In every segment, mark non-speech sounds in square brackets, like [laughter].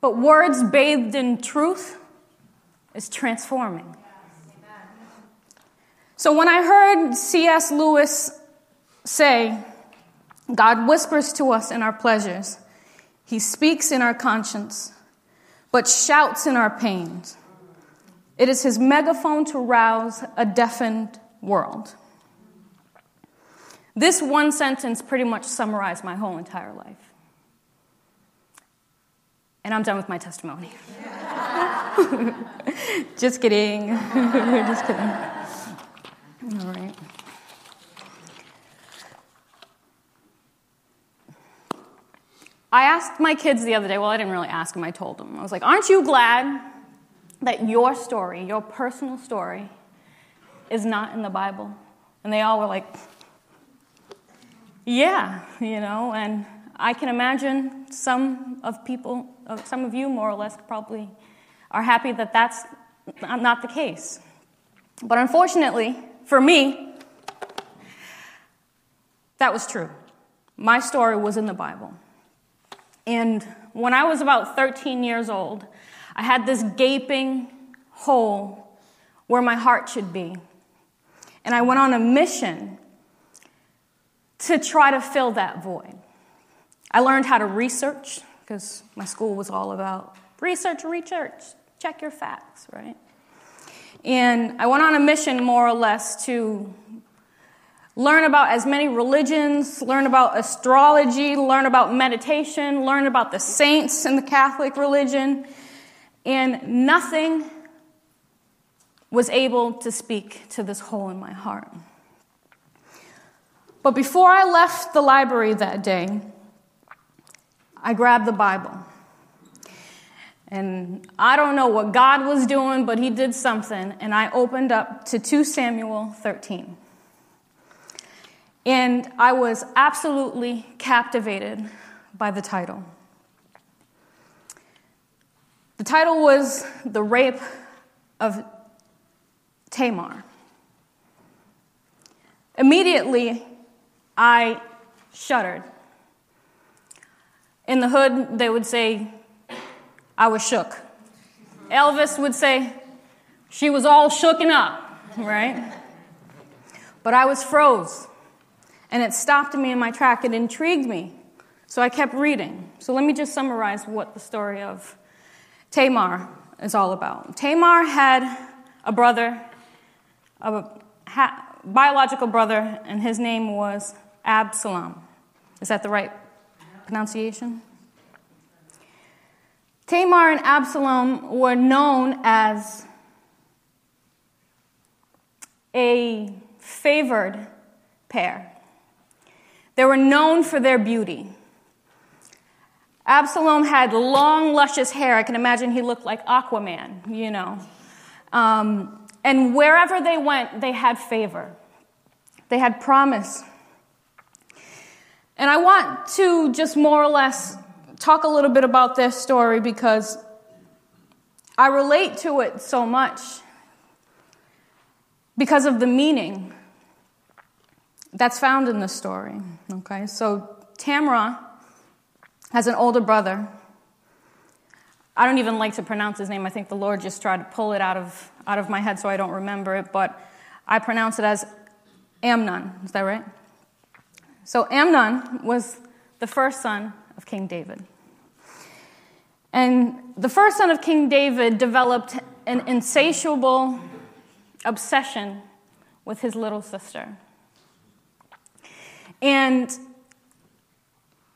But words bathed in truth is transforming. So when I heard C.S. Lewis say, God whispers to us in our pleasures, He speaks in our conscience, but shouts in our pains. It is His megaphone to rouse a deafened world. This one sentence pretty much summarized my whole entire life. And I'm done with my testimony. [laughs] Just kidding. [laughs] Just kidding. All right. I asked my kids the other day, well, I didn't really ask them, I told them. I was like, Aren't you glad that your story, your personal story, is not in the Bible? And they all were like, Yeah, you know, and I can imagine some of people, uh, some of you more or less probably are happy that that's not the case. But unfortunately, for me, that was true. My story was in the Bible. And when I was about 13 years old, I had this gaping hole where my heart should be. And I went on a mission to try to fill that void. I learned how to research because my school was all about research, research, check your facts, right? And I went on a mission more or less to learn about as many religions, learn about astrology, learn about meditation, learn about the saints in the Catholic religion, and nothing was able to speak to this hole in my heart. But before I left the library that day, I grabbed the Bible. And I don't know what God was doing, but He did something, and I opened up to 2 Samuel 13. And I was absolutely captivated by the title. The title was The Rape of Tamar. Immediately, I shuddered. In the hood, they would say, I was shook. Elvis would say, she was all shooken up, right? But I was froze. And it stopped me in my track. It intrigued me. So I kept reading. So let me just summarize what the story of Tamar is all about. Tamar had a brother, a biological brother, and his name was Absalom. Is that the right pronunciation? Tamar and Absalom were known as a favored pair. They were known for their beauty. Absalom had long, luscious hair. I can imagine he looked like Aquaman, you know. Um, and wherever they went, they had favor, they had promise. And I want to just more or less talk a little bit about this story because I relate to it so much because of the meaning that's found in the story. Okay, so Tamar has an older brother. I don't even like to pronounce his name. I think the Lord just tried to pull it out of, out of my head so I don't remember it, but I pronounce it as Amnon. Is that right? So Amnon was the first son of King David. And the first son of King David developed an insatiable obsession with his little sister. And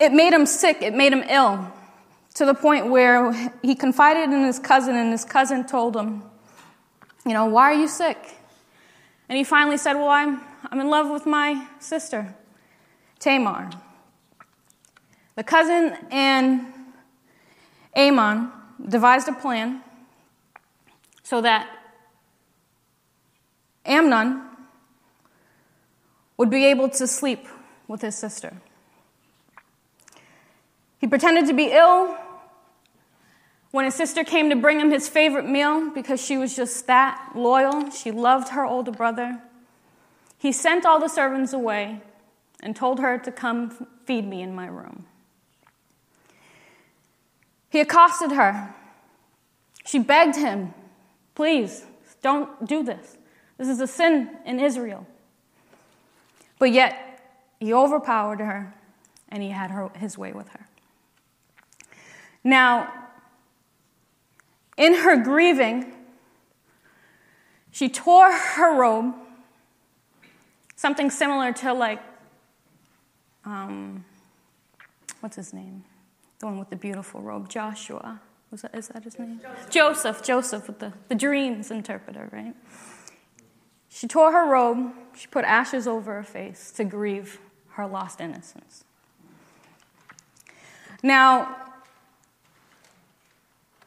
it made him sick, it made him ill, to the point where he confided in his cousin, and his cousin told him, You know, why are you sick? And he finally said, Well, I'm, I'm in love with my sister, Tamar. The cousin and Amon devised a plan so that Amnon would be able to sleep with his sister. He pretended to be ill when his sister came to bring him his favorite meal because she was just that loyal. She loved her older brother. He sent all the servants away and told her to come feed me in my room. He accosted her. She begged him, Please, don't do this. This is a sin in Israel. But yet, he overpowered her and he had her, his way with her. Now, in her grieving, she tore her robe, something similar to like, um, what's his name? The one with the beautiful robe, Joshua. Was that, is that his name? Joseph. Joseph, Joseph with the, the dreams interpreter, right? She tore her robe, she put ashes over her face to grieve her lost innocence. Now,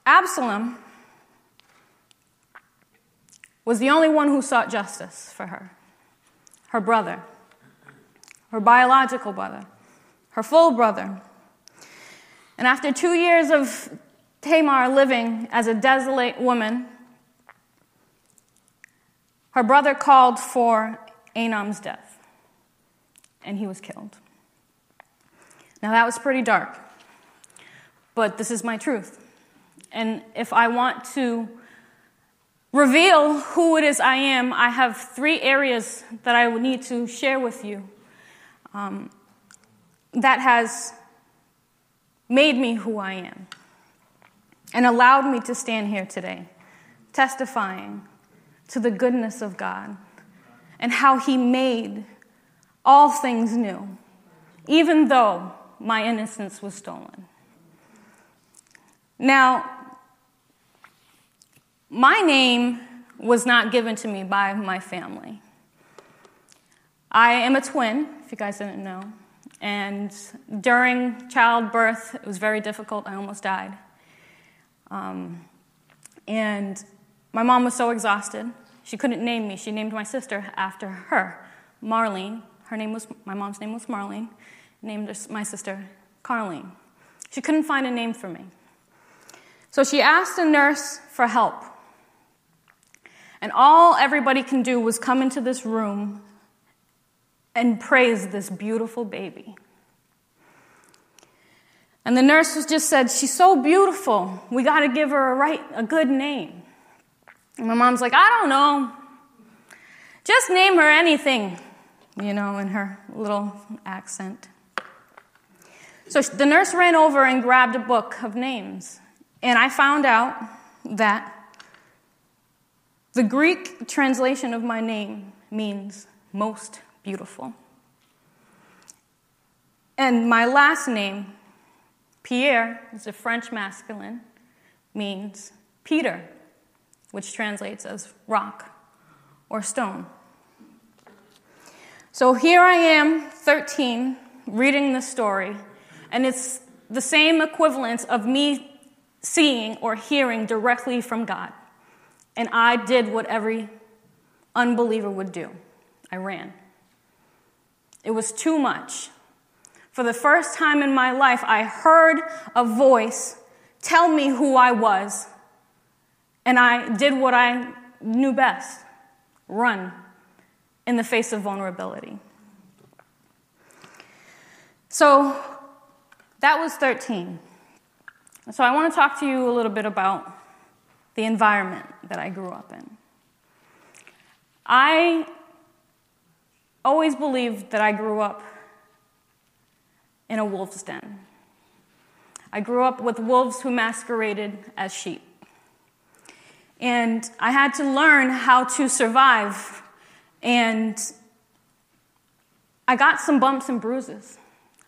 Absalom was the only one who sought justice for her, her brother, her biological brother, her full brother. And after two years of Tamar living as a desolate woman, her brother called for Anam's death, and he was killed. Now, that was pretty dark, but this is my truth. And if I want to reveal who it is I am, I have three areas that I need to share with you um, that has made me who I am and allowed me to stand here today, testifying to the goodness of God and how He made all things new, even though my innocence was stolen. Now, my name was not given to me by my family. I am a twin, if you guys didn't know. And during childbirth, it was very difficult. I almost died. Um, and my mom was so exhausted, she couldn't name me. She named my sister after her, Marlene. Her name was, my mom's name was Marlene, named my sister Carlene. She couldn't find a name for me. So she asked a nurse for help. And all everybody can do was come into this room and praise this beautiful baby. And the nurse just said, She's so beautiful. We got to give her a right, a good name. And my mom's like, I don't know. Just name her anything, you know, in her little accent. So the nurse ran over and grabbed a book of names. And I found out that the Greek translation of my name means most beautiful. And my last name Pierre is a French masculine, means Peter, which translates as rock or stone. So here I am, 13, reading this story, and it's the same equivalence of me seeing or hearing directly from God. And I did what every unbeliever would do I ran. It was too much. For the first time in my life, I heard a voice tell me who I was. And I did what I knew best run in the face of vulnerability. So that was 13. So I want to talk to you a little bit about the environment that I grew up in. I always believed that I grew up in a wolf's den. I grew up with wolves who masqueraded as sheep. And I had to learn how to survive. And I got some bumps and bruises,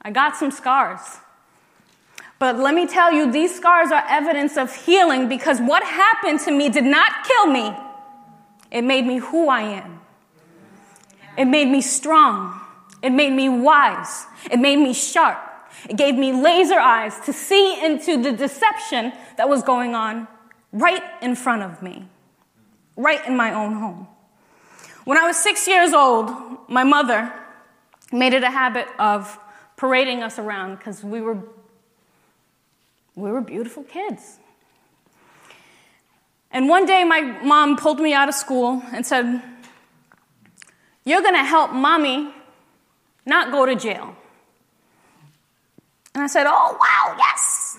I got some scars. But let me tell you, these scars are evidence of healing because what happened to me did not kill me. It made me who I am. It made me strong. It made me wise. It made me sharp. It gave me laser eyes to see into the deception that was going on right in front of me, right in my own home. When I was six years old, my mother made it a habit of parading us around because we were, we were beautiful kids. And one day, my mom pulled me out of school and said, You're going to help mommy not go to jail. And I said, Oh, wow, yes.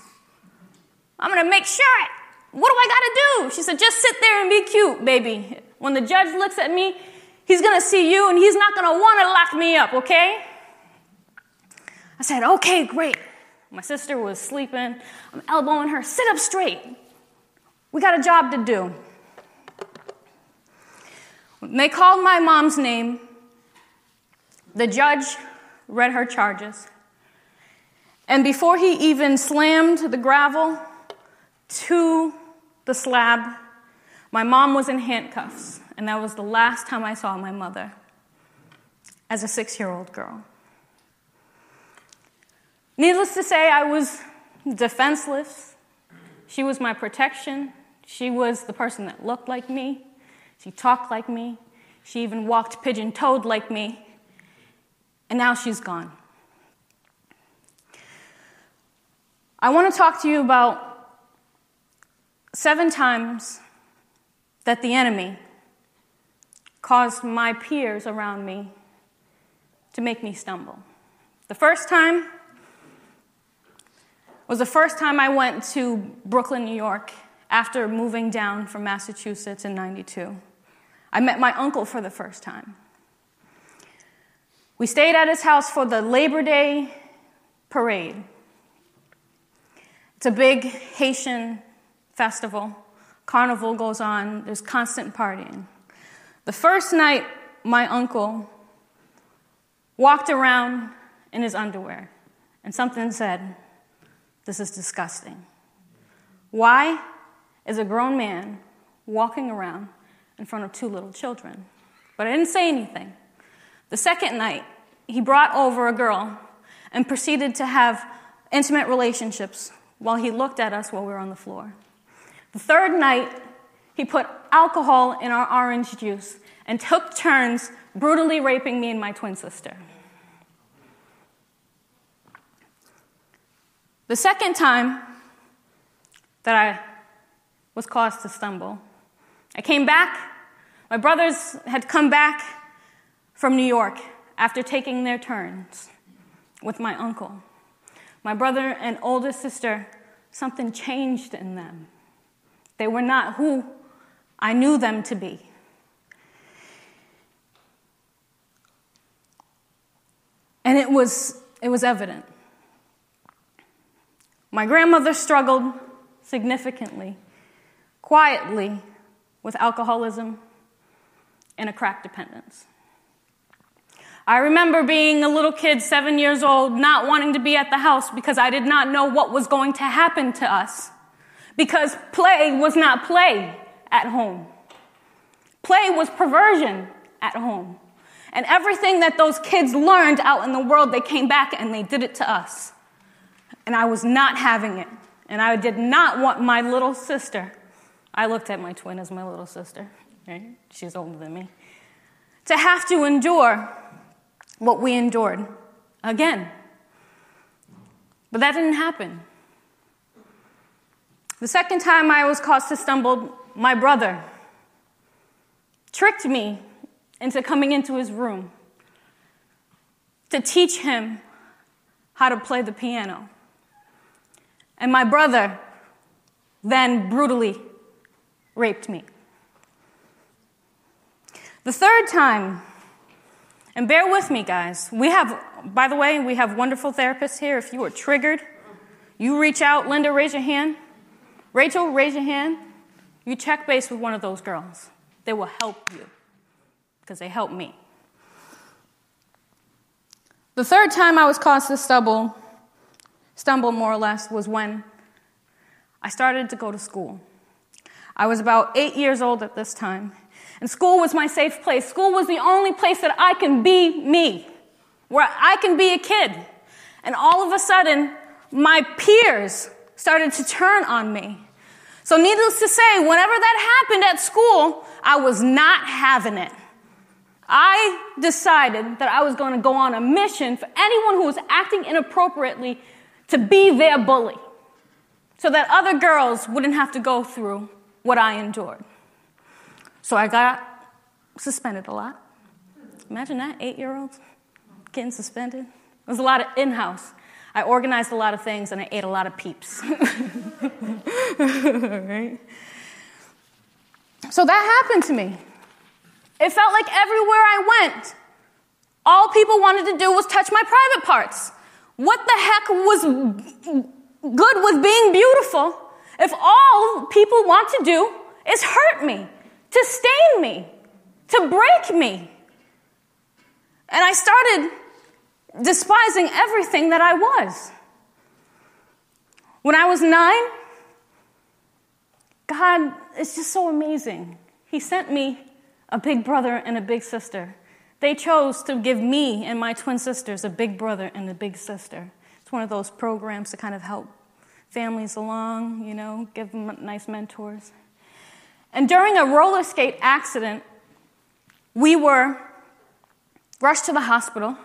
I'm gonna make sure. What do I gotta do? She said, just sit there and be cute, baby. When the judge looks at me, he's gonna see you and he's not gonna wanna lock me up, okay? I said, okay, great. My sister was sleeping. I'm elbowing her, sit up straight. We got a job to do. When they called my mom's name, the judge read her charges. And before he even slammed the gravel to the slab, my mom was in handcuffs. And that was the last time I saw my mother as a six year old girl. Needless to say, I was defenseless. She was my protection. She was the person that looked like me. She talked like me. She even walked pigeon toed like me. And now she's gone. I want to talk to you about seven times that the enemy caused my peers around me to make me stumble. The first time was the first time I went to Brooklyn, New York, after moving down from Massachusetts in 92. I met my uncle for the first time. We stayed at his house for the Labor Day parade. It's a big Haitian festival. Carnival goes on, there's constant partying. The first night, my uncle walked around in his underwear, and something said, This is disgusting. Why is a grown man walking around in front of two little children? But I didn't say anything. The second night, he brought over a girl and proceeded to have intimate relationships while he looked at us while we were on the floor. The third night, he put alcohol in our orange juice and took turns brutally raping me and my twin sister. The second time that I was caused to stumble, I came back. My brothers had come back from New York after taking their turns with my uncle. My brother and older sister, something changed in them. They were not who I knew them to be. And it was, it was evident. My grandmother struggled significantly, quietly, with alcoholism and a crack dependence. I remember being a little kid, seven years old, not wanting to be at the house because I did not know what was going to happen to us. Because play was not play at home. Play was perversion at home. And everything that those kids learned out in the world, they came back and they did it to us. And I was not having it. And I did not want my little sister, I looked at my twin as my little sister, right? She's older than me, to have to endure what we endured again. But that didn't happen. The second time I was caused to stumble, my brother tricked me into coming into his room to teach him how to play the piano. And my brother then brutally raped me. The third time and bear with me, guys. We have, by the way, we have wonderful therapists here. If you are triggered, you reach out. Linda, raise your hand. Rachel, raise your hand. You check base with one of those girls. They will help you because they helped me. The third time I was caused to stumble, stumble more or less, was when I started to go to school. I was about eight years old at this time, and school was my safe place. School was the only place that I can be me, where I can be a kid. And all of a sudden, my peers started to turn on me. So, needless to say, whenever that happened at school, I was not having it. I decided that I was going to go on a mission for anyone who was acting inappropriately to be their bully so that other girls wouldn't have to go through what I endured. So I got suspended a lot. Imagine that, eight year olds getting suspended. It was a lot of in house. I organized a lot of things and I ate a lot of peeps. [laughs] right? So that happened to me. It felt like everywhere I went, all people wanted to do was touch my private parts. What the heck was good with being beautiful if all people want to do is hurt me, to stain me, to break me? And I started despising everything that I was. When I was nine, God is just so amazing. He sent me a big brother and a big sister. They chose to give me and my twin sisters a big brother and a big sister. It's one of those programs to kind of help families along, you know, give them nice mentors. And during a roller skate accident, we were rushed to the hospital.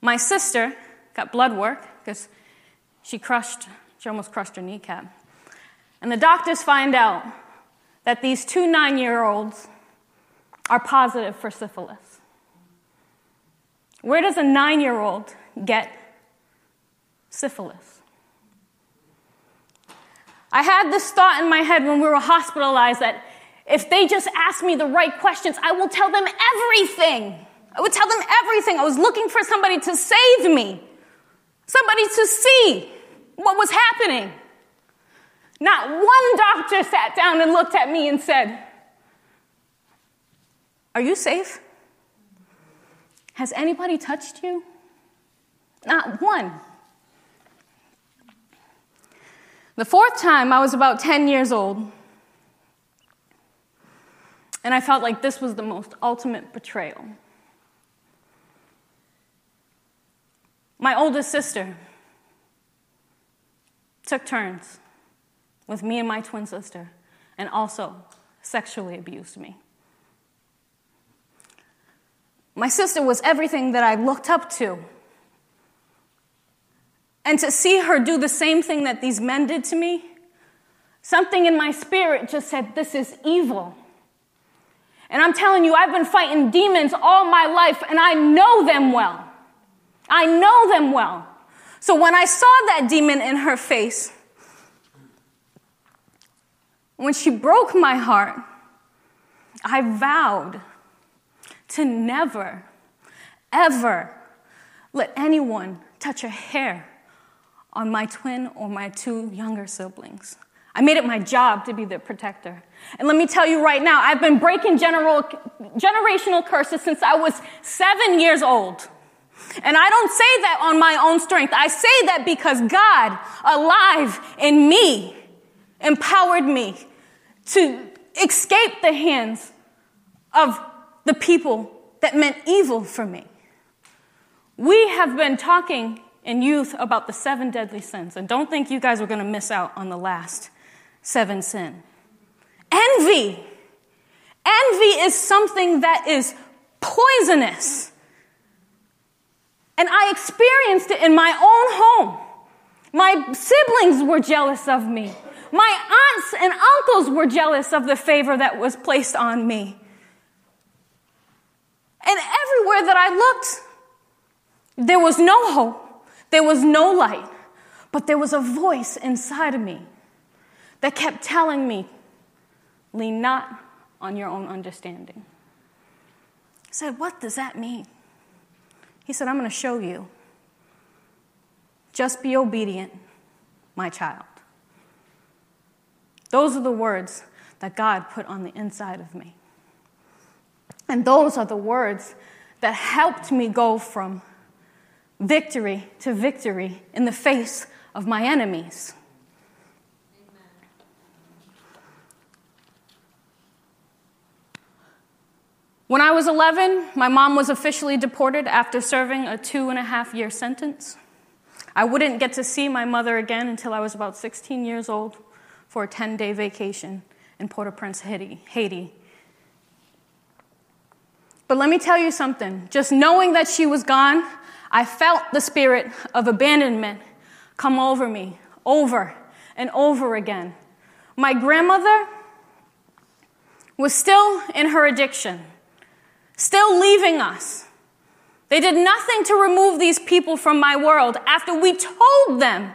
My sister got blood work because she crushed, she almost crushed her kneecap. And the doctors find out that these two nine year olds are positive for syphilis. Where does a nine year old get syphilis? I had this thought in my head when we were hospitalized that if they just ask me the right questions, I will tell them everything. I would tell them everything. I was looking for somebody to save me, somebody to see what was happening. Not one doctor sat down and looked at me and said, Are you safe? Has anybody touched you? Not one. The fourth time, I was about 10 years old. And I felt like this was the most ultimate betrayal. My oldest sister took turns with me and my twin sister and also sexually abused me. My sister was everything that I looked up to. And to see her do the same thing that these men did to me, something in my spirit just said, This is evil. And I'm telling you, I've been fighting demons all my life, and I know them well. I know them well. So when I saw that demon in her face, when she broke my heart, I vowed to never, ever let anyone touch a hair on my twin or my two younger siblings. I made it my job to be their protector. And let me tell you right now, I've been breaking general, generational curses since I was seven years old. And I don't say that on my own strength. I say that because God, alive in me, empowered me to escape the hands of the people that meant evil for me. We have been talking in youth about the seven deadly sins, and don't think you guys are going to miss out on the last seven sin. Envy. Envy is something that is poisonous. And I experienced it in my own home. My siblings were jealous of me. My aunts and uncles were jealous of the favor that was placed on me. And everywhere that I looked, there was no hope, there was no light, but there was a voice inside of me that kept telling me, lean not on your own understanding. I said, What does that mean? He said, I'm going to show you. Just be obedient, my child. Those are the words that God put on the inside of me. And those are the words that helped me go from victory to victory in the face of my enemies. When I was 11, my mom was officially deported after serving a two and a half year sentence. I wouldn't get to see my mother again until I was about 16 years old for a 10 day vacation in Port au Prince, Haiti, but let me tell you something. Just knowing that she was gone, I felt the spirit of abandonment come over me over and over again. My grandmother was still in her addiction, still leaving us. They did nothing to remove these people from my world after we told them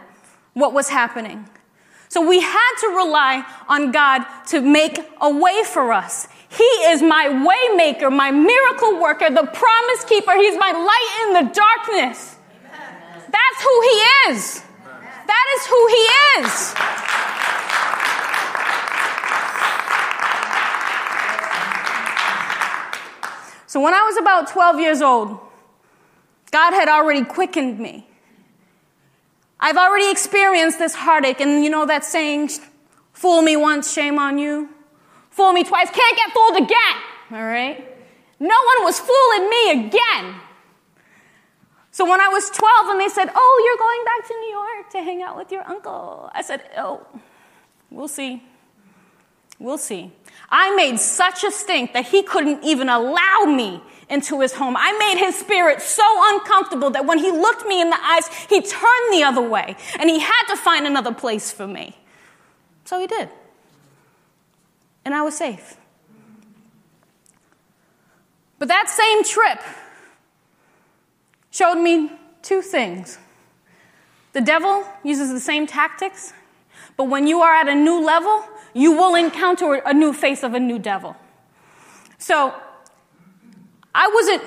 what was happening. So we had to rely on God to make a way for us. He is my waymaker, my miracle worker, the promise keeper. He's my light in the darkness. That's who he is. That is who he is. So when I was about 12 years old, God had already quickened me. I've already experienced this heartache, and you know that saying, fool me once, shame on you? Fool me twice, can't get fooled again, all right? No one was fooling me again. So when I was 12 and they said, Oh, you're going back to New York to hang out with your uncle, I said, Oh, we'll see. We'll see. I made such a stink that he couldn't even allow me into his home. I made his spirit so uncomfortable that when he looked me in the eyes, he turned the other way and he had to find another place for me. So he did. And I was safe. But that same trip showed me two things. The devil uses the same tactics, but when you are at a new level, you will encounter a new face of a new devil. So I wasn't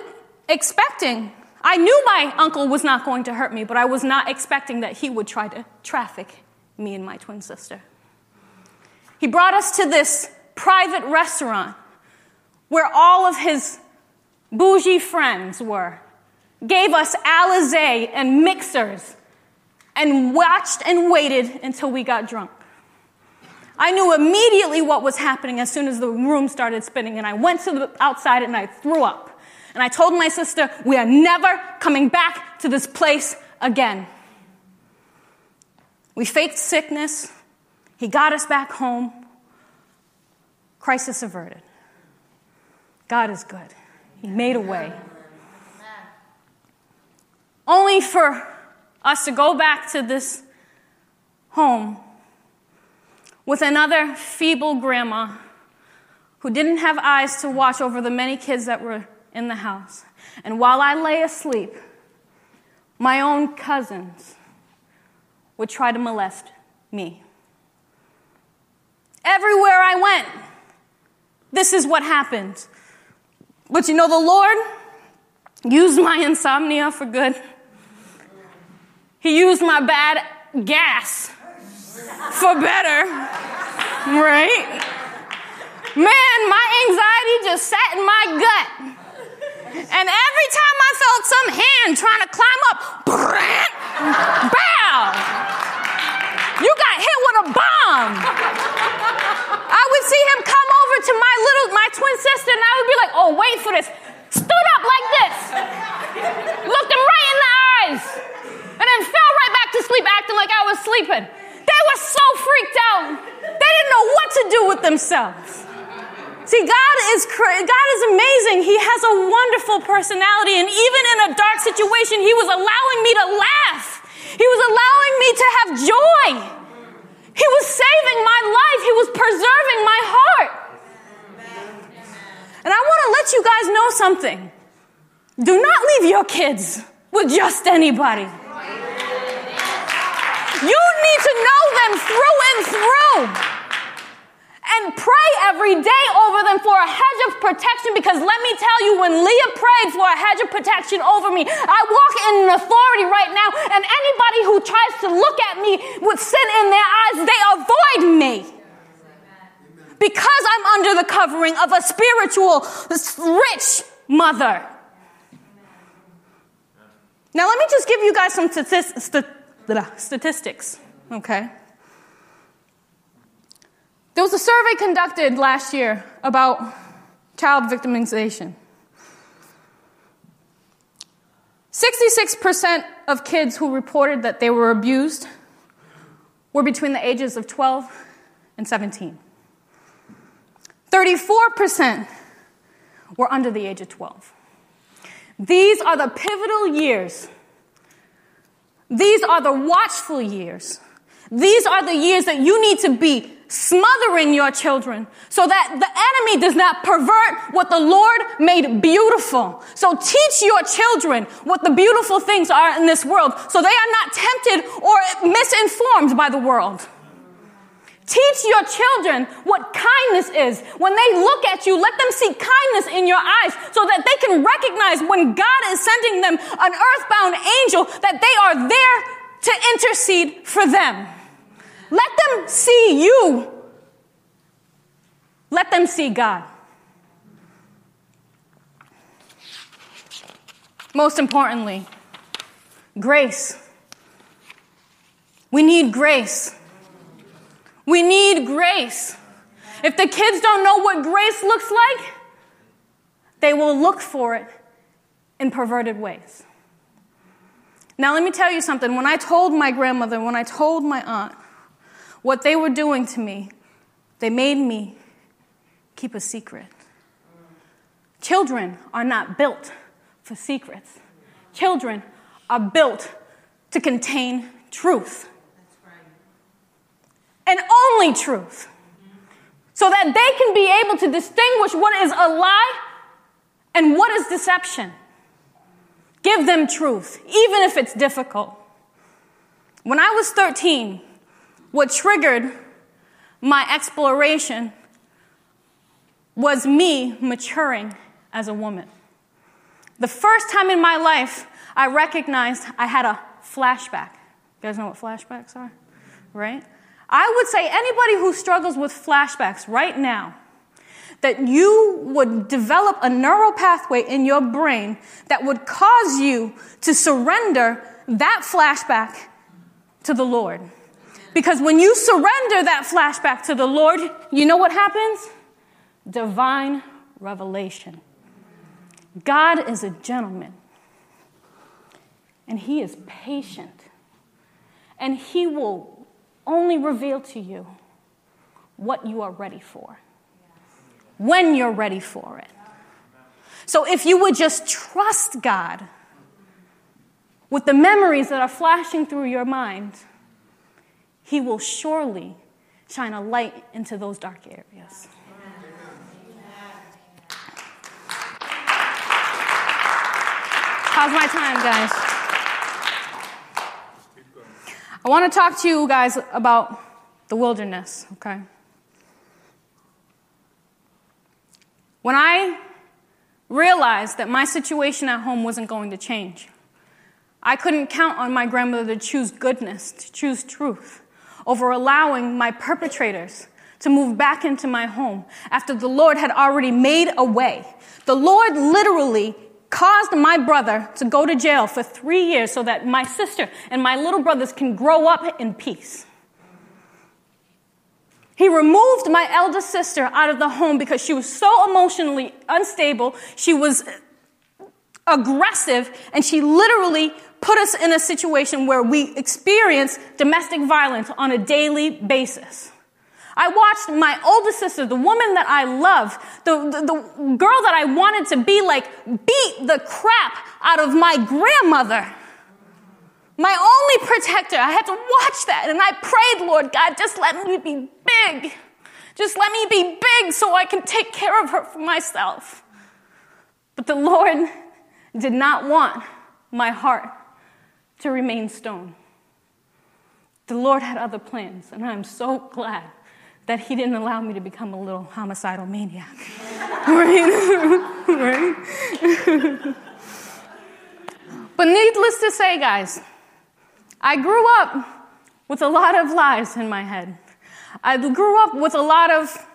expecting, I knew my uncle was not going to hurt me, but I was not expecting that he would try to traffic me and my twin sister. He brought us to this private restaurant where all of his bougie friends were, gave us Alizé and mixers, and watched and waited until we got drunk. I knew immediately what was happening as soon as the room started spinning, and I went to the outside and I threw up. And I told my sister, We are never coming back to this place again. We faked sickness. He got us back home. Crisis averted. God is good. He made a way. Only for us to go back to this home with another feeble grandma who didn't have eyes to watch over the many kids that were in the house. And while I lay asleep, my own cousins would try to molest me. Everywhere I went, this is what happened. But you know, the Lord used my insomnia for good. He used my bad gas for better, right? Man, my anxiety just sat in my gut. And every time I felt some hand trying to climb up, bow! You got hit with a bomb. I would see him come over to my little, my twin sister, and I would be like, oh, wait for this. Stood up like this, looked him right in the eyes, and then fell right back to sleep, acting like I was sleeping. They were so freaked out. They didn't know what to do with themselves. See, God is, God is amazing. He has a wonderful personality. And even in a dark situation, He was allowing me to laugh. He was allowing me to have joy. He was saving my life. He was preserving my heart. And I want to let you guys know something. Do not leave your kids with just anybody. You need to know them through and through and pray every day over them for a hedge of protection because let me tell you, when Leah prayed for a hedge of protection over me, I walk in an authority right now, and anybody who tries to look at me with sin in their eyes, they avoid me. Because I'm under the covering of a spiritual, rich mother. Now, let me just give you guys some statistics, okay? There was a survey conducted last year about child victimization. 66% of kids who reported that they were abused were between the ages of 12 and 17. 34% were under the age of 12. These are the pivotal years. These are the watchful years. These are the years that you need to be smothering your children so that the enemy does not pervert what the Lord made beautiful. So teach your children what the beautiful things are in this world so they are not tempted or misinformed by the world. Teach your children what kindness is. When they look at you, let them see kindness in your eyes so that they can recognize when God is sending them an earthbound angel that they are there to intercede for them. Let them see you. Let them see God. Most importantly, grace. We need grace. We need grace. If the kids don't know what grace looks like, they will look for it in perverted ways. Now, let me tell you something. When I told my grandmother, when I told my aunt what they were doing to me, they made me keep a secret. Children are not built for secrets, children are built to contain truth. And only truth. So that they can be able to distinguish what is a lie and what is deception. Give them truth, even if it's difficult. When I was 13, what triggered my exploration was me maturing as a woman. The first time in my life I recognized I had a flashback. You guys know what flashbacks are? Right? I would say anybody who struggles with flashbacks right now, that you would develop a neural pathway in your brain that would cause you to surrender that flashback to the Lord. Because when you surrender that flashback to the Lord, you know what happens? Divine revelation. God is a gentleman, and He is patient, and He will only reveal to you what you are ready for when you're ready for it. So if you would just trust God with the memories that are flashing through your mind, He will surely shine a light into those dark areas. How's my time, guys? I want to talk to you guys about the wilderness, okay? When I realized that my situation at home wasn't going to change, I couldn't count on my grandmother to choose goodness, to choose truth, over allowing my perpetrators to move back into my home after the Lord had already made a way. The Lord literally caused my brother to go to jail for three years so that my sister and my little brothers can grow up in peace. He removed my eldest sister out of the home because she was so emotionally unstable. She was aggressive, and she literally put us in a situation where we experience domestic violence on a daily basis. I watched my oldest sister, the woman that I love, the, the, the, girl that I wanted to be like, beat the crap out of my grandmother. My only protector. I had to watch that. And I prayed, Lord God, just let me be big. Just let me be big so I can take care of her for myself. But the Lord did not want my heart to remain stone. The Lord had other plans, and I'm so glad that He didn't allow me to become a little homicidal maniac. [laughs] right? right? [laughs] but needless to say, guys, I grew up with a lot of lies in my head. I grew up with a lot of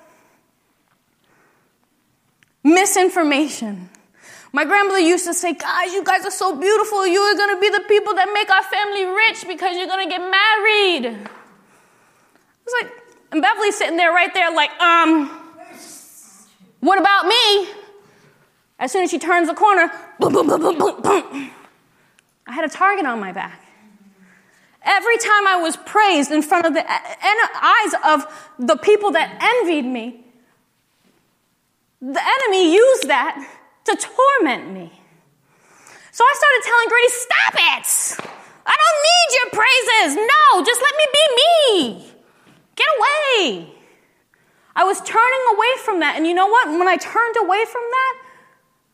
misinformation. My grandmother used to say, Guys, you guys are so beautiful. You are going to be the people that make our family rich because you're going to get married. I was like, and Beverly's sitting there right there, like, um, what about me? As soon as she turns the corner, boom, boom, boom, boom, boom, boom. I had a target on my back. Every time I was praised in front of the eyes of the people that envied me, the enemy used that to torment me. So I started telling Grady, stop it! I don't need your praises. No, just let me be me. Get away. I was turning away from that. And you know what? When I turned away from that,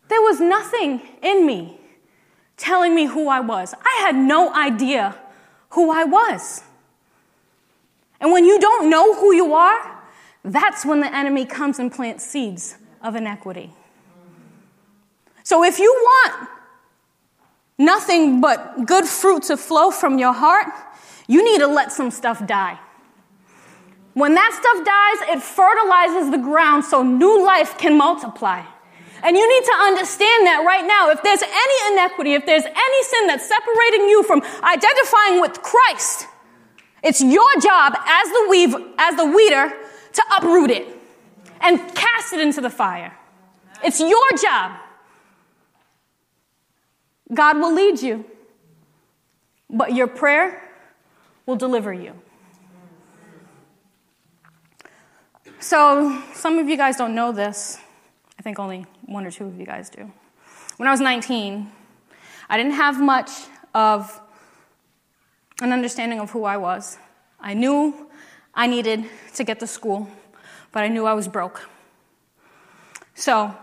there was nothing in me telling me who I was. I had no idea who I was. And when you don't know who you are, that's when the enemy comes and plants seeds of inequity. So if you want nothing but good fruit to flow from your heart, you need to let some stuff die. When that stuff dies, it fertilizes the ground so new life can multiply. And you need to understand that right now. If there's any inequity, if there's any sin that's separating you from identifying with Christ, it's your job as the weave, as the weeder to uproot it and cast it into the fire. It's your job. God will lead you, but your prayer will deliver you. So, some of you guys don't know this. I think only one or two of you guys do. When I was 19, I didn't have much of an understanding of who I was. I knew I needed to get to school, but I knew I was broke. So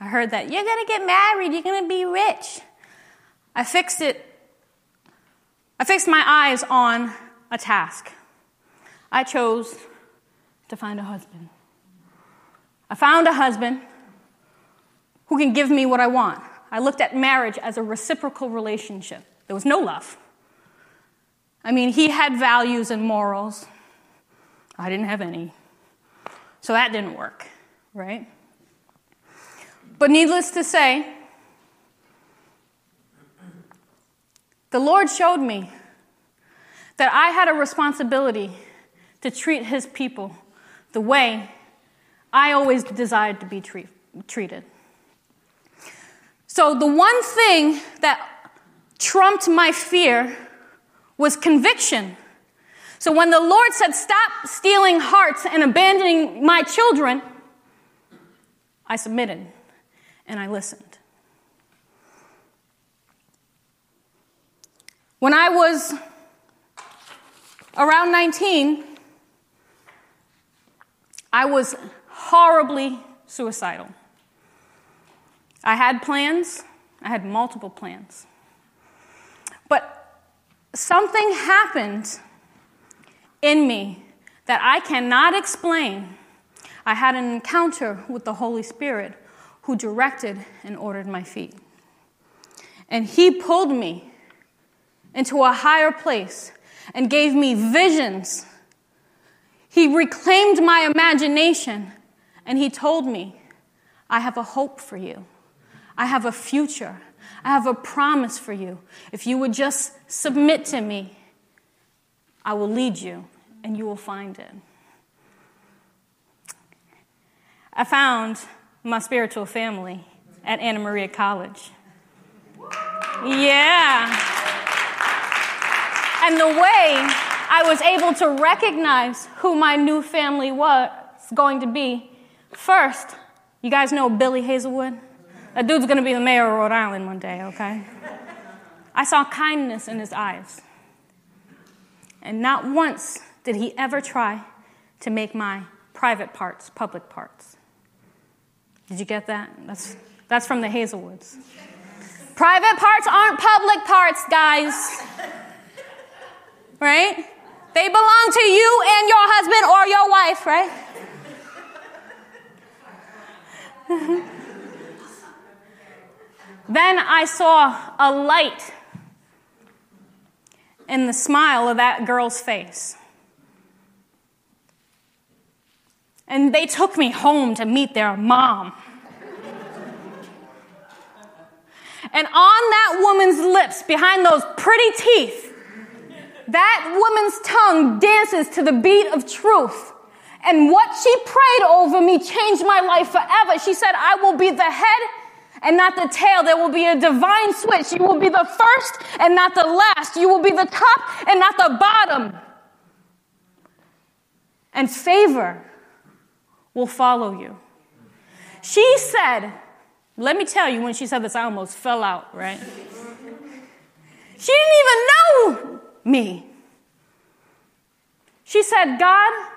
I heard that you're to get married, you're to be rich. I fixed it. I fixed my eyes on a task. I chose to find a husband. I found a husband who can give me what I want. I looked at marriage as a reciprocal relationship. There was no love. I mean, he had values and morals. I didn't have any. So that didn't work, right? But needless to say, the Lord showed me that I had a responsibility to treat his people the way I always desired to be treat, treated. So, the one thing that trumped my fear was conviction. So when the Lord said, Stop stealing hearts and abandoning my children, I submitted and I listened. When I was around 19, I was horribly suicidal. I had plans, I had multiple plans. But something happened in me that I cannot explain. I had an encounter with the Holy Spirit who directed and ordered my feet. And He pulled me into a higher place and gave me visions. He reclaimed my imagination and He told me, I have a hope for you, I have a future. I have a promise for you. If you would just submit to me, I will lead you and you will find it. I found my spiritual family at Anna Maria College. Yeah. And the way I was able to recognize who my new family was going to be, first, you guys know Billy Hazelwood? That dude's gonna be the mayor of Rhode Island one day, okay? I saw kindness in his eyes. And not once did he ever try to make my private parts public parts. Did you get that? That's, that's from the Hazelwoods. Private parts aren't public parts, guys. Right? They belong to you and your husband or your wife, right? [laughs] Then I saw a light in the smile of that girl's face. And they took me home to meet their mom. and on that woman's lips, behind those pretty teeth, that woman's tongue dances to the beat of truth. And what she prayed over me changed my life forever. She said, I will be the head and not the tail. There will be a divine switch. You will be the first and not the last. You will be the top and not the bottom. And favor will follow you. She said, let me tell you, when she said this, I almost fell out, right? [laughs] She didn't even know me. She said, God,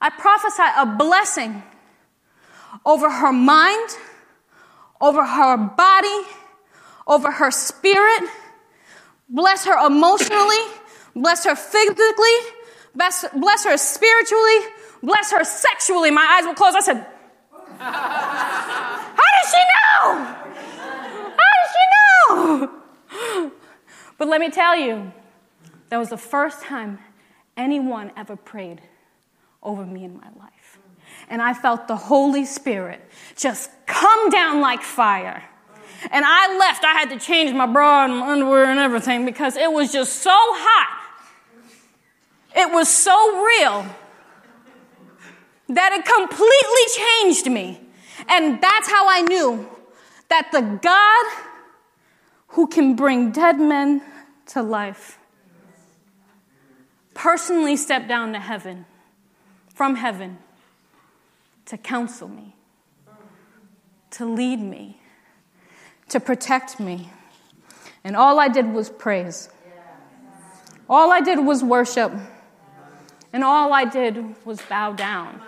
I prophesy a blessing over her mind over her body, over her spirit. Bless her emotionally, bless her physically, bless, bless her spiritually, bless her sexually. My eyes were closed. I said, How did she know? How did she know? But let me tell you, that was the first time anyone ever prayed over me in my life. And I felt the Holy Spirit just come down like fire. And I left. I had to change my bra and my underwear and everything because it was just so hot. It was so real that it completely changed me. And that's how I knew that the God who can bring dead men to life personally stepped down to heaven, from heaven, to counsel me, to lead me, to protect me. And all I did was praise. All I did was worship. And all I did was bow down.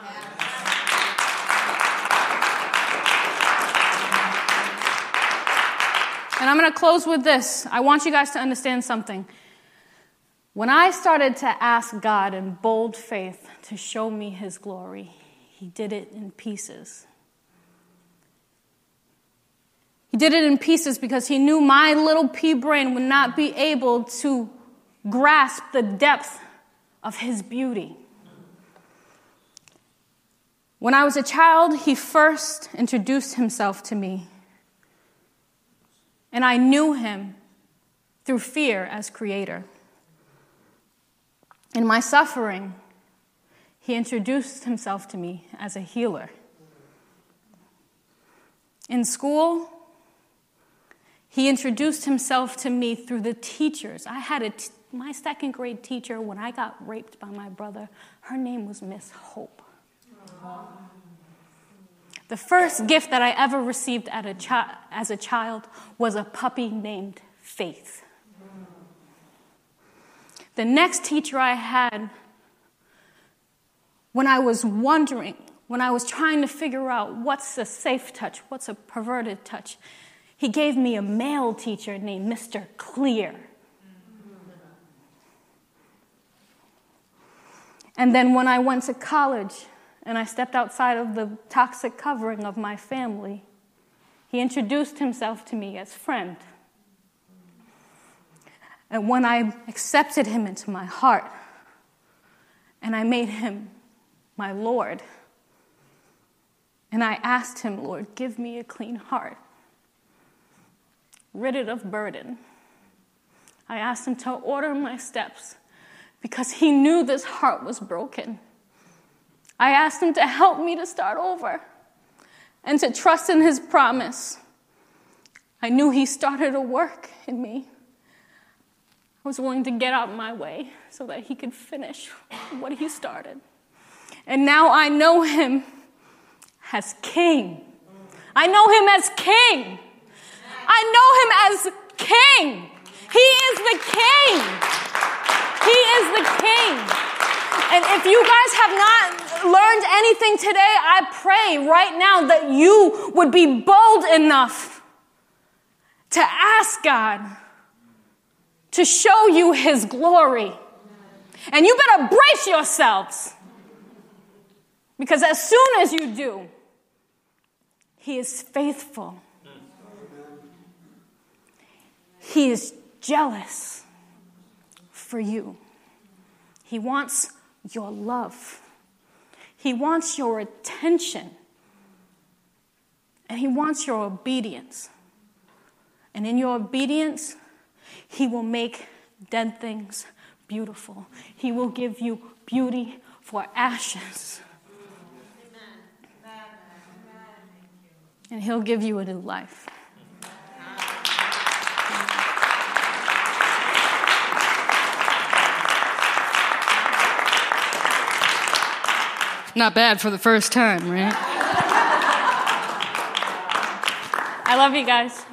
And I'm going to close with this. I want you guys to understand something. When I started to ask God in bold faith to show me his glory, he did it in pieces. He did it in pieces because he knew my little pea brain would not be able to grasp the depth of his beauty. When I was a child, he first introduced himself to me. And I knew him through fear as creator. In my suffering, he introduced himself to me as a healer. In school, he introduced himself to me through the teachers. I had a t- my second grade teacher when I got raped by my brother. Her name was Miss Hope. The first gift that I ever received a chi- as a child was a puppy named Faith. The next teacher I had, when I was wondering, when I was trying to figure out what's a safe touch, what's a perverted touch, he gave me a male teacher named Mr. Clear. And then when I went to college and I stepped outside of the toxic covering of my family, he introduced himself to me as friend. And when I accepted him into my heart and I made him my Lord, and I asked him, Lord, give me a clean heart, rid it of burden. I asked him to order my steps because he knew this heart was broken. I asked him to help me to start over and to trust in his promise. I knew he started a work in me. I was willing to get out of my way so that he could finish what he started. And now I know him as king. I know him as king. I know him as king. He is the king. He is the king. And if you guys have not learned anything today, I pray right now that you would be bold enough to ask God to show you his glory. And you better brace yourselves. Because as soon as you do, he is faithful. He is jealous for you. He wants your love. He wants your attention. And he wants your obedience. And in your obedience, he will make dead things beautiful. He will give you beauty for ashes. And He'll give you a new life. Not bad for the first time, right? I love you guys.